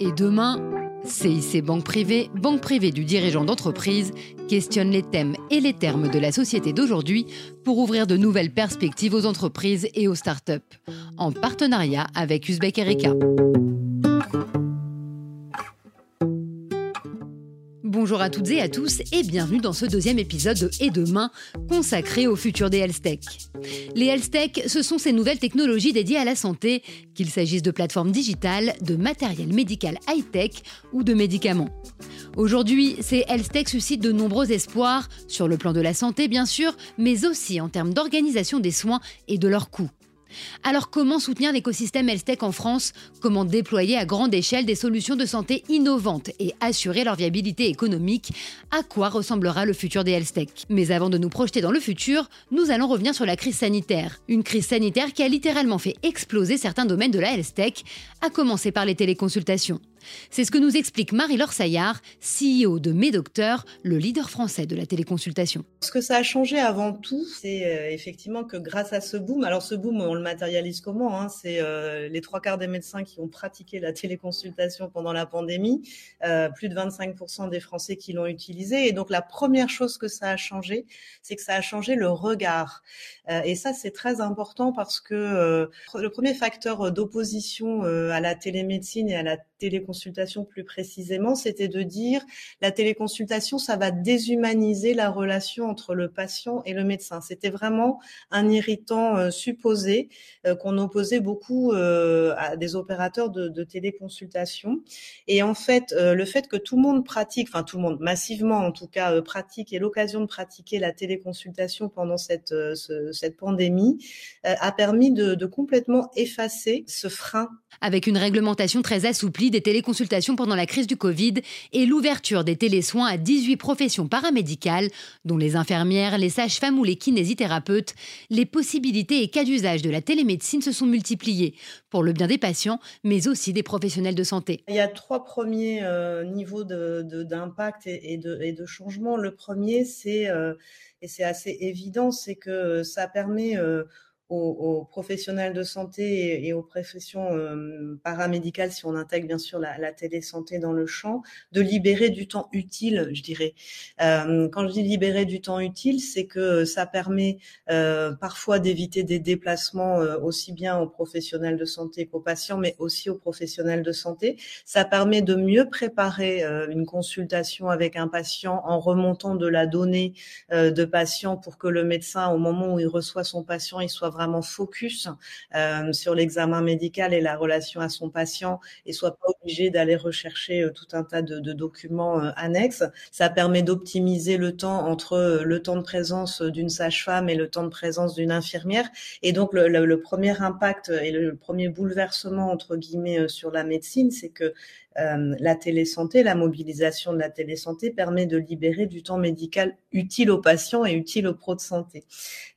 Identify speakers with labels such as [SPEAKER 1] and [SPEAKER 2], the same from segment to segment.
[SPEAKER 1] Et demain, CIC Banque Privée, banque privée du dirigeant d'entreprise, questionne les thèmes et les termes de la société d'aujourd'hui pour ouvrir de nouvelles perspectives aux entreprises et aux startups, en partenariat avec Uzbek Erika. Bonjour à toutes et à tous et bienvenue dans ce deuxième épisode de Et demain consacré au futur des health tech. Les health tech, ce sont ces nouvelles technologies dédiées à la santé, qu'il s'agisse de plateformes digitales, de matériel médical high-tech ou de médicaments. Aujourd'hui, ces health tech suscitent de nombreux espoirs, sur le plan de la santé bien sûr, mais aussi en termes d'organisation des soins et de leurs coûts. Alors comment soutenir l'écosystème HealthTech en France? Comment déployer à grande échelle des solutions de santé innovantes et assurer leur viabilité économique? À quoi ressemblera le futur des HealthTech Mais avant de nous projeter dans le futur, nous allons revenir sur la crise sanitaire. Une crise sanitaire qui a littéralement fait exploser certains domaines de la HealthTech, à commencer par les téléconsultations. C'est ce que nous explique Marie-Laure Saillard, CEO de Médocteur, le leader français de la téléconsultation.
[SPEAKER 2] Ce que ça a changé avant tout, c'est euh, effectivement que grâce à ce boom, alors ce boom, on le matérialise comment hein, C'est euh, les trois quarts des médecins qui ont pratiqué la téléconsultation pendant la pandémie, euh, plus de 25% des Français qui l'ont utilisé. Et donc la première chose que ça a changé, c'est que ça a changé le regard. et ça, c'est très important parce que le premier facteur d'opposition à la télémédecine et à la téléconsultation plus précisément, c'était de dire la téléconsultation, ça va déshumaniser la relation entre le patient et le médecin. C'était vraiment un irritant euh, supposé euh, qu'on opposait beaucoup euh, à des opérateurs de, téléconsultation. Et en fait, le fait que tout le monde pratique, enfin tout le monde massivement en tout cas pratique et l'occasion de pratiquer la téléconsultation pendant cette, cette pandémie a permis de, de complètement effacer ce frein.
[SPEAKER 1] Avec une réglementation très assouplie des téléconsultations pendant la crise du Covid et l'ouverture des télésoins à 18 professions paramédicales, dont les infirmières, les sages-femmes ou les kinésithérapeutes, les possibilités et cas d'usage de la télémédecine se sont multipliées pour le bien des patients, mais aussi des professionnels de santé.
[SPEAKER 2] Il y a trois premiers euh, niveaux d'impact de, et, de, et, de, changement. Le premier, c'est, euh, et c'est assez évident, c'est que ça permet... Euh, aux, professionnels de santé et, aux professions euh, paramédicales, si on intègre bien sûr la, la télésanté dans le champ, de libérer du temps utile, je dirais. Euh, quand je dis libérer du temps utile, c'est que ça permet euh, parfois d'éviter des déplacements euh, aussi bien aux professionnels de santé qu'aux patients, mais aussi aux professionnels de santé. Ça permet de mieux préparer euh, une consultation avec un patient en remontant de la donnée de patient pour que le médecin, au moment où il reçoit son patient, il soit vraiment focus euh, sur l'examen médical et la relation à son patient et soit pas obligé d'aller rechercher euh, tout un tas de, documents euh, annexes. Ça permet d'optimiser le temps entre le temps de présence d'une sage-femme et le temps de présence d'une infirmière. Et donc le, le, premier impact et le premier bouleversement entre guillemets sur la médecine, c'est que euh, la télésanté, la mobilisation de la télésanté permet de libérer du temps médical utile aux patients et utile aux pros de santé.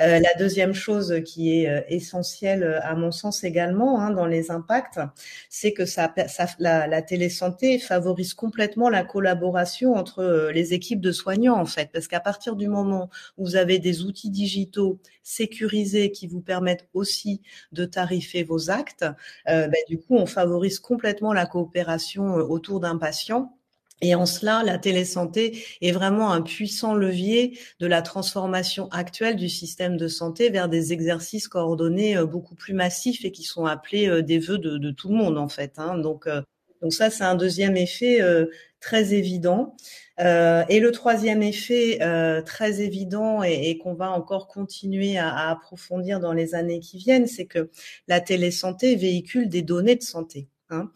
[SPEAKER 2] Euh, la deuxième chose qui est euh, essentielle à mon sens également hein, dans les impacts, c'est que ça, la, télésanté favorise complètement la collaboration entre les équipes de soignants en fait, parce qu'à partir du moment où vous avez des outils digitaux sécurisés qui vous permettent aussi de tarifer vos actes, ben, du coup on favorise complètement la coopération euh, autour d'un patient. Et en cela, la télésanté est vraiment un puissant levier de la transformation actuelle du système de santé vers des exercices coordonnés euh, beaucoup plus massifs et qui sont appelés euh, des vœux de, tout le monde en fait. Hein. Donc, donc ça, c'est un deuxième effet très évident. et le troisième effet très évident et, qu'on va encore continuer à, approfondir dans les années qui viennent, c'est que la télésanté véhicule des données de santé. Hein.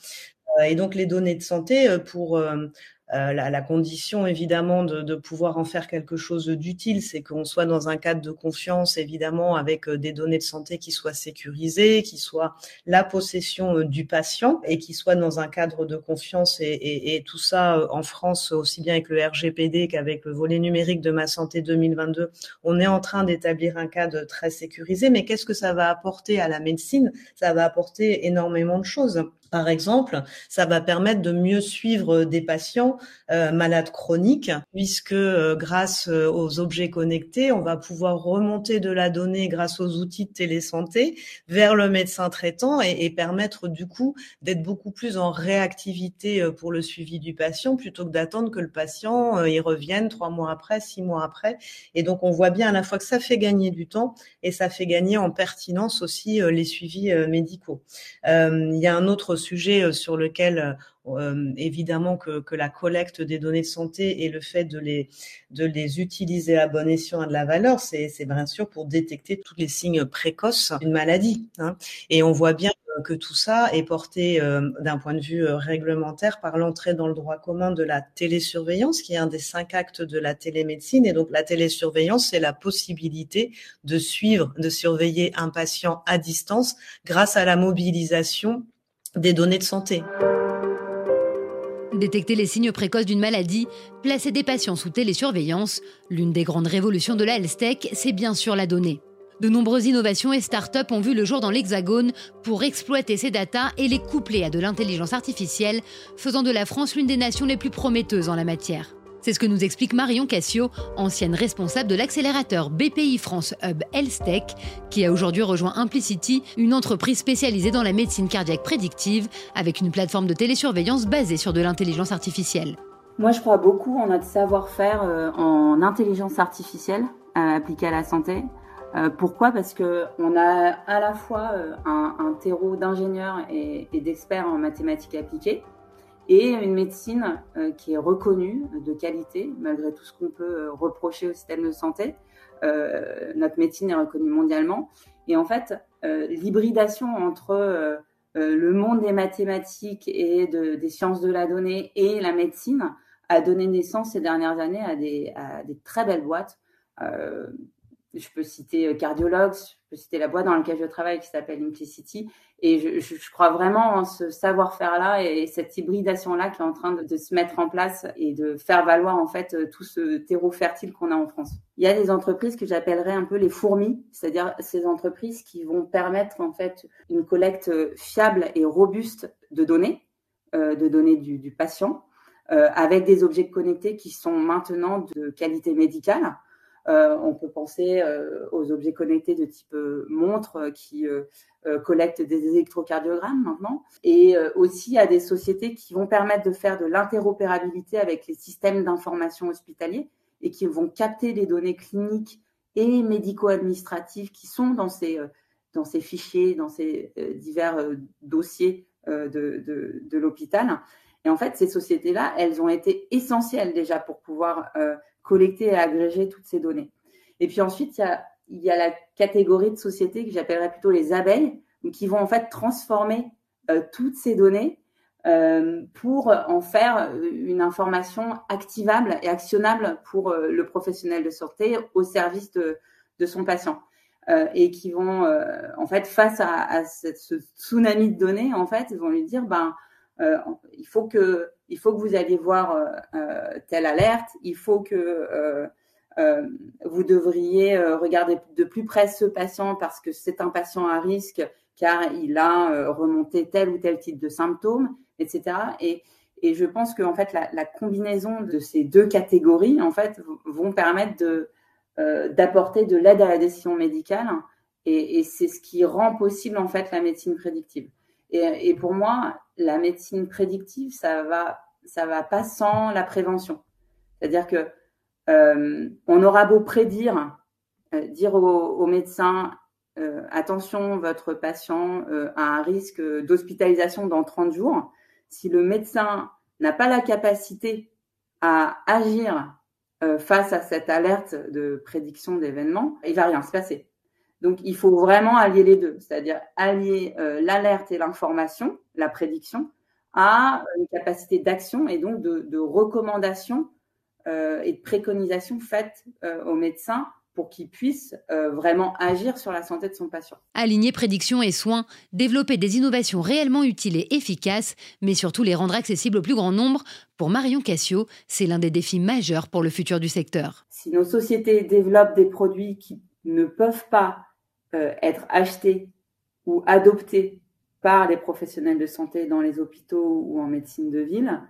[SPEAKER 2] Euh, et donc les données de santé euh, pour euh, la, la, condition évidemment de, de, pouvoir en faire quelque chose d'utile, c'est qu'on soit dans un cadre de confiance évidemment avec des données de santé qui soient sécurisées, qui soient la possession du patient et qui soient dans un cadre de confiance et, et, et tout ça en France aussi bien avec le RGPD qu'avec le volet numérique de ma santé 2022, on est en train d'établir un cadre très sécurisé. Mais qu'est-ce que ça va apporter à la médecine? Ça va apporter énormément de choses par exemple, ça va permettre de mieux suivre des patients euh, malades chroniques, puisque euh, grâce euh, aux objets connectés, on va pouvoir remonter de la donnée grâce aux outils de télésanté vers le médecin traitant et, et permettre du coup d'être beaucoup plus en réactivité pour le suivi du patient, plutôt que d'attendre que le patient y revienne trois mois après, six mois après. Et donc, on voit bien à la fois que ça fait gagner du temps et ça fait gagner en pertinence aussi les suivis médicaux. il y a un autre sujet euh, sur lequel euh, euh, évidemment que, la collecte des données de santé et le fait de les, de les utiliser à bon escient a de la valeur, c'est bien sûr pour détecter tous les signes précoces d'une maladie. Hein. Et on voit bien que tout ça est porté d'un point de vue réglementaire par l'entrée dans le droit commun de la télésurveillance, qui est un des cinq actes de la télémédecine. Et donc la télésurveillance, c'est la possibilité de suivre, de surveiller un patient à distance grâce à la mobilisation des données de santé.
[SPEAKER 1] Détecter les signes précoces d'une maladie, placer des patients sous télésurveillance, l'une des grandes révolutions de la health tech, c'est bien sûr la donnée. De nombreuses innovations et start-up ont vu le jour dans l'Hexagone pour exploiter ces datas et les coupler à de l'intelligence artificielle, faisant de la France l'une des nations les plus prometteuses en la matière. C'est ce que nous explique Marion Cassio, ancienne responsable de l'accélérateur BPI France Hub HealthTech, qui a aujourd'hui rejoint Implicity, une entreprise spécialisée dans la médecine cardiaque prédictive, avec une plateforme de télésurveillance basée sur de l'intelligence artificielle.
[SPEAKER 3] Moi, je crois beaucoup en notre savoir-faire euh, en intelligence artificielle euh, appliquée à la santé. Euh, pourquoi? Parce que on a à la fois un, terreau d'ingénieurs et d'experts en mathématiques appliquées, et une médecine euh, qui est reconnue de qualité, malgré tout ce qu'on peut euh, reprocher au système de santé. Euh, notre médecine est reconnue mondialement. Et en fait, l'hybridation entre le monde des mathématiques et de, des sciences de la donnée et la médecine a donné naissance ces dernières années à des très belles boîtes. Je peux citer Cardiologues, peux citer la boîte dans laquelle je travaille qui s'appelle Implicity. Et je, je, crois vraiment en ce savoir-faire-là et cette hybridation-là qui est en train de, se mettre en place et de faire valoir en fait tout ce terreau fertile qu'on a en France. Il y a des entreprises que j'appellerais un peu les fourmis, c'est-à-dire ces entreprises qui vont permettre en fait une collecte fiable et robuste de données, euh, de données du, patient, euh, avec des objets connectés qui sont maintenant de qualité médicale. Euh, on peut penser euh, aux objets connectés de type euh, montre qui collectent des électrocardiogrammes maintenant, et aussi à des sociétés qui vont permettre de faire de l'interopérabilité avec les systèmes d'information hospitaliers et qui vont capter les données cliniques et médico-administratives qui sont dans ces, dans ces fichiers, dans ces divers dossiers de, de, de l'hôpital. Et en fait, ces sociétés-là, elles ont été essentielles déjà pour pouvoir collecter et agréger toutes ces données. Et puis ensuite, il y a, la catégorie de sociétés que j'appellerais plutôt les abeilles, qui vont en fait transformer euh, toutes ces données euh, pour en faire une information activable et actionnable pour euh, le professionnel de santé au service de, son patient. Euh, et qui vont en fait face à, cette, ce tsunami de données en fait ils vont lui dire ben euh, il faut que il faut que vous alliez voir euh, euh, telle alerte, il faut que vous devriez regarder de plus près ce patient parce que c'est un patient à risque car il a remonté tel ou tel type de symptômes, etc. Et, je pense que en fait la, combinaison de ces deux catégories en fait vont permettre d'apporter de l'aide à la décision médicale et, c'est ce qui rend possible en fait la médecine prédictive. Et, pour moi, la médecine prédictive, ça va, ça va pas sans la prévention. C'est-à-dire que euh, on aura beau prédire, euh, dire aux, médecins euh, attention, votre patient a un risque d'hospitalisation dans 30 jours. Si le médecin n'a pas la capacité à agir face à cette alerte de prédiction d'événements, il va rien se passer. Donc, il faut vraiment allier les deux, c'est-à-dire allier euh, l'alerte et l'information, la prédiction, à une capacité d'action et donc de, de recommandation euh, et de préconisation faites euh, aux médecins pour qu'ils puissent vraiment agir sur la santé de son patient.
[SPEAKER 1] Aligner prédiction et soins, développer des innovations réellement utiles et efficaces, mais surtout les rendre accessibles au plus grand nombre, pour Marion Cassio, c'est l'un des défis majeurs pour le futur du secteur.
[SPEAKER 3] Si nos sociétés développent des produits qui ne peuvent pas euh, être achetés ou adoptés par les professionnels de santé dans les hôpitaux ou en médecine de ville,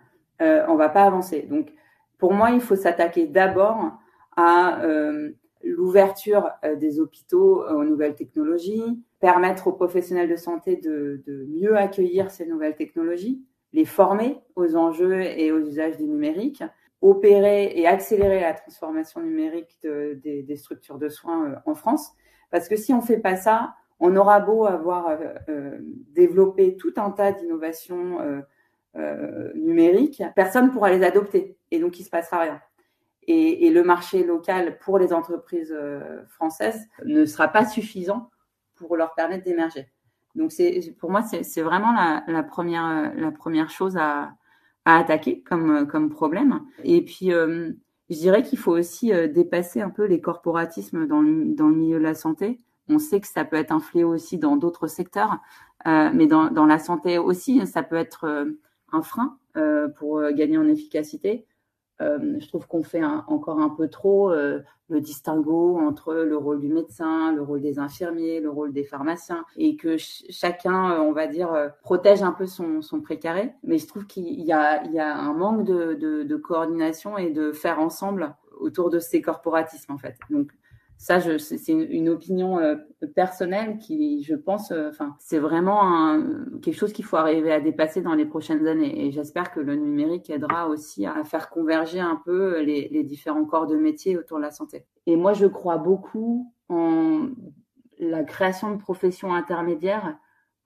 [SPEAKER 3] euh, on va pas avancer. Donc, pour moi, il faut s'attaquer d'abord à euh, l'ouverture euh, des hôpitaux aux nouvelles technologies, permettre aux professionnels de santé de, mieux accueillir ces nouvelles technologies, les former aux enjeux et aux usages du numérique, opérer et accélérer la transformation numérique de, des, des, structures de soins en France. Parce que si on fait pas ça, on aura beau avoir euh, euh, développé tout un tas d'innovations euh, numériques, personne ne pourra les adopter et donc il se passera rien. Et, le marché local pour les entreprises françaises ne sera pas suffisant pour leur permettre d'émerger. Donc pour moi c'est vraiment la, première chose à, attaquer comme problème. Et puis je dirais qu'il faut aussi dépasser un peu les corporatismes dans le milieu de la santé. On sait que ça peut être un fléau aussi dans d'autres secteurs, euh, mais dans, la santé aussi, ça peut être euh, un frein euh, pour gagner en efficacité. Je trouve qu'on fait encore un peu trop le distinguo entre le rôle du médecin, le rôle des infirmiers, le rôle des pharmaciens, et que ch chacun, on va dire, protège un peu son, précaré. Mais je trouve qu'il y a, un manque de, de, de coordination et de faire ensemble autour de ces corporatismes en fait. Donc ça, c'est une, opinion euh, personnelle qui, je pense, euh, enfin, c'est vraiment quelque chose qu'il faut arriver à dépasser dans les prochaines années. Et j'espère que le numérique aidera aussi à faire converger un peu les, les différents corps de métier autour de la santé. Et moi, je crois beaucoup en la création de professions intermédiaires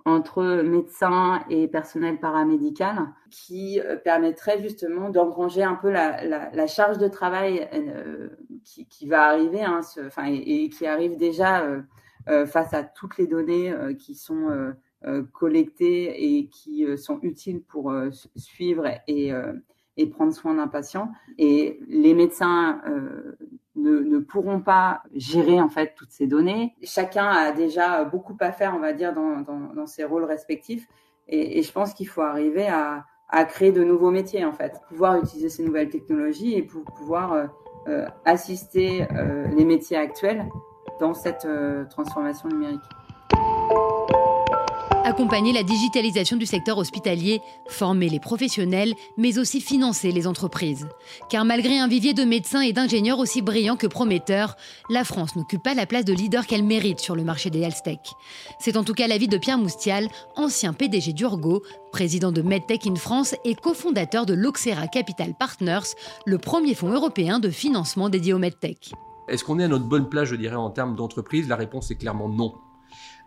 [SPEAKER 3] entre médecins et personnel paramédical qui euh, permettrait justement d'engranger un peu la, charge de travail euh, qui, va arriver hein, et, qui arrive déjà euh, euh face à toutes les données euh, qui sont collectées et qui sont utiles pour suivre et, et prendre soin d'un patient. Et les médecins ne, ne, pourront pas gérer en fait toutes ces données. Chacun a déjà beaucoup à faire, on va dire, dans, dans, ses rôles respectifs. Et, je pense qu'il faut arriver à, à, créer de nouveaux métiers en fait, pouvoir utiliser ces nouvelles technologies et pour pouvoir assister euh, les métiers actuels dans cette euh, transformation numérique
[SPEAKER 1] accompagner la digitalisation du secteur hospitalier, former les professionnels, mais aussi financer les entreprises. Car malgré un vivier de médecins et d'ingénieurs aussi brillants que prometteurs, la France n'occupe pas la place de leader qu'elle mérite sur le marché des health. C'est en tout cas l'avis de Pierre Moustial, ancien PDG d'Urgo, président de MedTech in France et cofondateur de l'Oxera Capital Partners, le premier fonds européen de financement dédié au MedTech.
[SPEAKER 4] Est-ce qu'on est à notre bonne place, je dirais, en termes d'entreprise? La réponse est clairement non.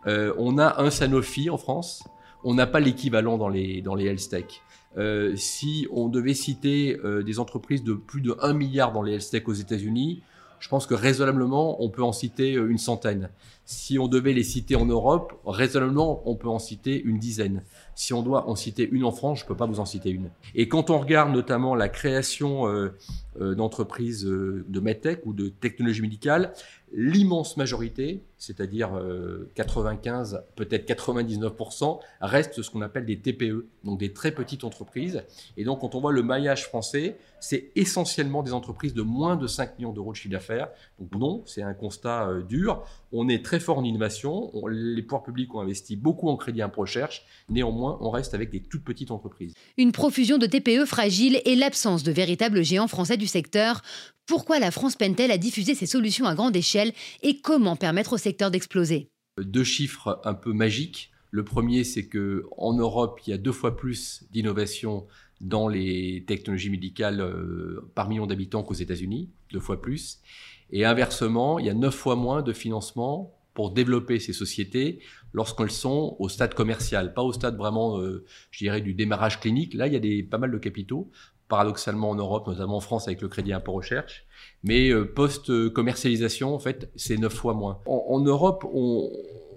[SPEAKER 4] Euh, on a un Sanofi en France, on n'a pas l'équivalent dans les, dans les health tech. Euh, si on devait citer euh, des entreprises de plus de 1 milliard dans les health tech aux États-Unis, je pense que raisonnablement, on peut en citer une centaine. Si on devait les citer en Europe, raisonnablement, on peut en citer une dizaine. Si on doit en citer une en France, je ne peux pas vous en citer une. Et quand on regarde notamment la création euh, euh, d'entreprises euh, de medtech ou de technologie médicale, l'immense majorité, c'est-à-dire 95, peut-être 99%, reste ce qu'on appelle des TPE, donc des très petites entreprises. Et donc quand on voit le maillage français, c'est essentiellement des entreprises de moins de 5 millions d'euros de chiffre d'affaires. Donc non, c'est un constat dur. On est très fort en innovation, les pouvoirs publics ont investi beaucoup en crédit impôt recherche, néanmoins on reste avec des toutes petites entreprises.
[SPEAKER 1] Une profusion de TPE fragiles et l'absence de véritables géants français du secteur. Pourquoi la France peine-t-elle à diffuser ses solutions à grande échelle et comment permettre au secteur d'exploser?
[SPEAKER 4] Deux chiffres un peu magiques. Le premier, c'est que en Europe, il y a deux fois plus d'innovation dans les technologies médicales euh, par million d'habitants qu'aux États-Unis, deux fois plus. Et inversement, il y a neuf fois moins de financement pour développer ces sociétés lorsqu'elles sont au stade commercial, pas au stade vraiment, euh, je dirais, du démarrage clinique. Là, il y a des, pas mal de capitaux, paradoxalement en Europe, notamment en France avec le crédit impôt recherche. Mais euh, post-commercialisation, en fait, c'est neuf fois moins. En, en Europe, on,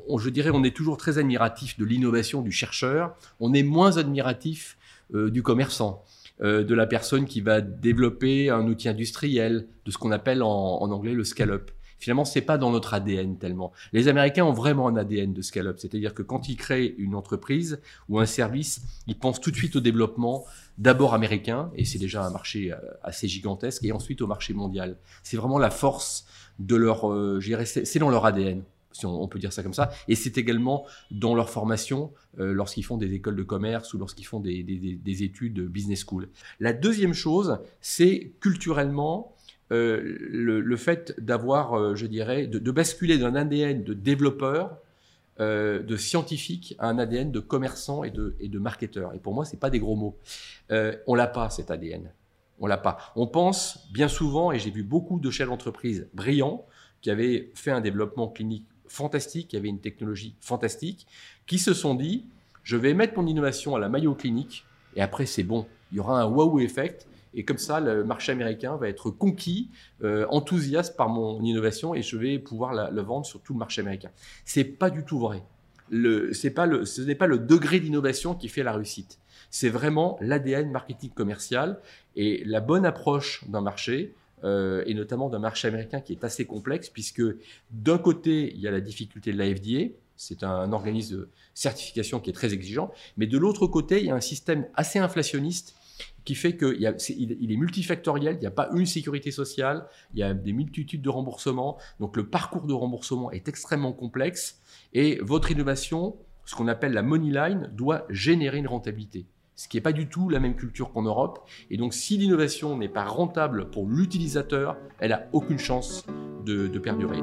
[SPEAKER 4] on, je dirais, on est toujours très admiratif de l'innovation du chercheur. On est moins admiratif euh, du commerçant. Euh, de la personne qui va développer un outil industriel, de ce qu'on appelle en, anglais le scale-up. Finalement, c'est pas dans notre ADN tellement. Les Américains ont vraiment un ADN de scale-up, c'est-à-dire que quand ils créent une entreprise ou un service, ils pensent tout de suite au développement, d'abord américain, et c'est déjà un marché euh, assez gigantesque, et ensuite au marché mondial. C'est vraiment la force de leur, euh, c'est dans leur ADN. Si on, peut dire ça comme ça. Et c'est également dans leur formation euh, lorsqu'ils font des écoles de commerce ou lorsqu'ils font des, des, études business school. La deuxième chose, c'est culturellement euh, le, fait d'avoir, euh, je dirais, de, basculer d'un ADN de développeur, de scientifique à un ADN de commerçant et de, et de marketeur. Et pour moi, c'est pas des gros mots. on l'a pas cet ADN. On l'a pas. On pense bien souvent, et j'ai vu beaucoup de chefs d'entreprise brillants qui avaient fait un développement clinique fantastique, qui avaient une technologie fantastique, qui se sont dit, je vais mettre mon innovation à la Mayo Clinique, et après c'est bon. Il y aura un wow effect, et comme ça, le marché américain va être conquis, euh, enthousiaste par mon innovation, et je vais pouvoir le vendre sur tout le marché américain. C'est pas du tout vrai. Pas ce n'est pas le degré d'innovation qui fait la réussite. C'est vraiment l'ADN marketing commercial et la bonne approche d'un marché, euh, et notamment d'un marché américain qui est assez complexe, puisque d'un côté, il y a la difficulté de la FDA, c'est un organisme de certification qui est très exigeant, mais de l'autre côté, il y a un système assez inflationniste qui fait qu'il est, multifactoriel, il n'y a pas une sécurité sociale, il y a des multitudes de remboursements, donc le parcours de remboursement est extrêmement complexe, et votre innovation, ce qu'on appelle la money line, doit générer une rentabilité ce qui n'est pas du tout la même culture qu'en Europe. Et donc si l'innovation n'est pas rentable pour l'utilisateur, elle n'a aucune chance de, perdurer.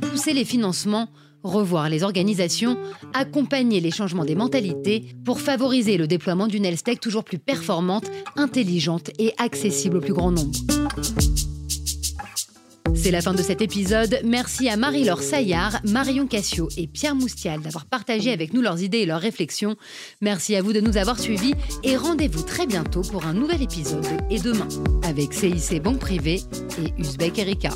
[SPEAKER 1] Pousser les financements, revoir les organisations, accompagner les changements des mentalités pour favoriser le déploiement d'une health toujours plus performante, intelligente et accessible au plus grand nombre. C'est la fin de cet épisode. Merci à Marie-Laure Saillard, Marion Cassio et Pierre Moustial d'avoir partagé avec nous leurs idées et leurs réflexions. Merci à vous de nous avoir suivis et rendez-vous très bientôt pour un nouvel épisode Et demain avec CIC Banque Privée et Uzbek Erika.